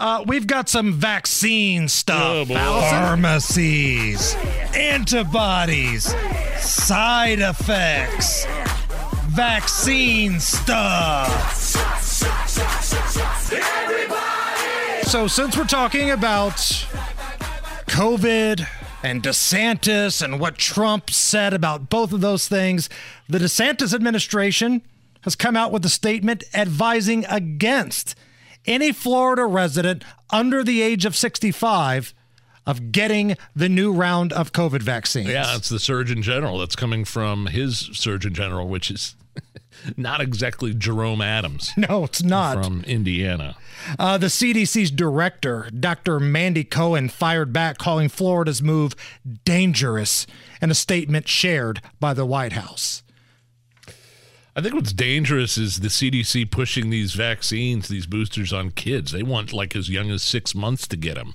Uh, we've got some vaccine stuff. Oh. Pharmacies, antibodies, side effects, vaccine stuff. So, since we're talking about COVID and DeSantis and what Trump said about both of those things, the DeSantis administration has come out with a statement advising against any Florida resident under the age of 65 of getting the new round of COVID vaccines. Yeah, it's the Surgeon General that's coming from his Surgeon General, which is not exactly Jerome Adams. No, it's not. From Indiana. Uh, the CDC's director, Dr. Mandy Cohen, fired back, calling Florida's move dangerous in a statement shared by the White House. I think what's dangerous is the CDC pushing these vaccines, these boosters on kids. They want like as young as six months to get them.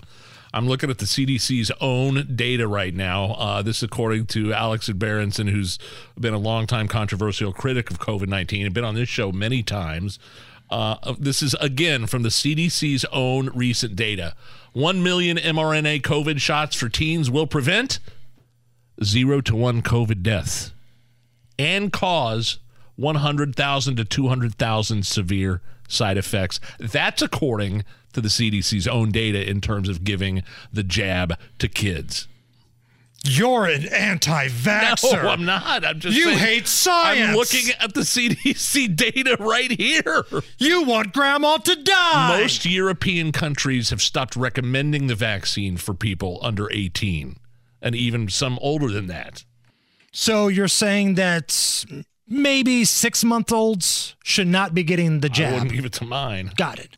I'm looking at the CDC's own data right now. Uh, this, according to Alex Berenson, who's been a longtime controversial critic of COVID 19 and been on this show many times. Uh, this is again from the CDC's own recent data. 1 million mRNA COVID shots for teens will prevent zero to one COVID deaths and cause 100,000 to 200,000 severe side effects. That's according to the CDC's own data in terms of giving the jab to kids. You're an anti-vaxxer. No, I'm not. I'm just You saying- hate science. I'm looking at the CDC data right here. You want grandma to die. Most European countries have stopped recommending the vaccine for people under 18 and even some older than that. So you're saying that maybe six month olds should not be getting the jab. I wouldn't give it to mine. Got it.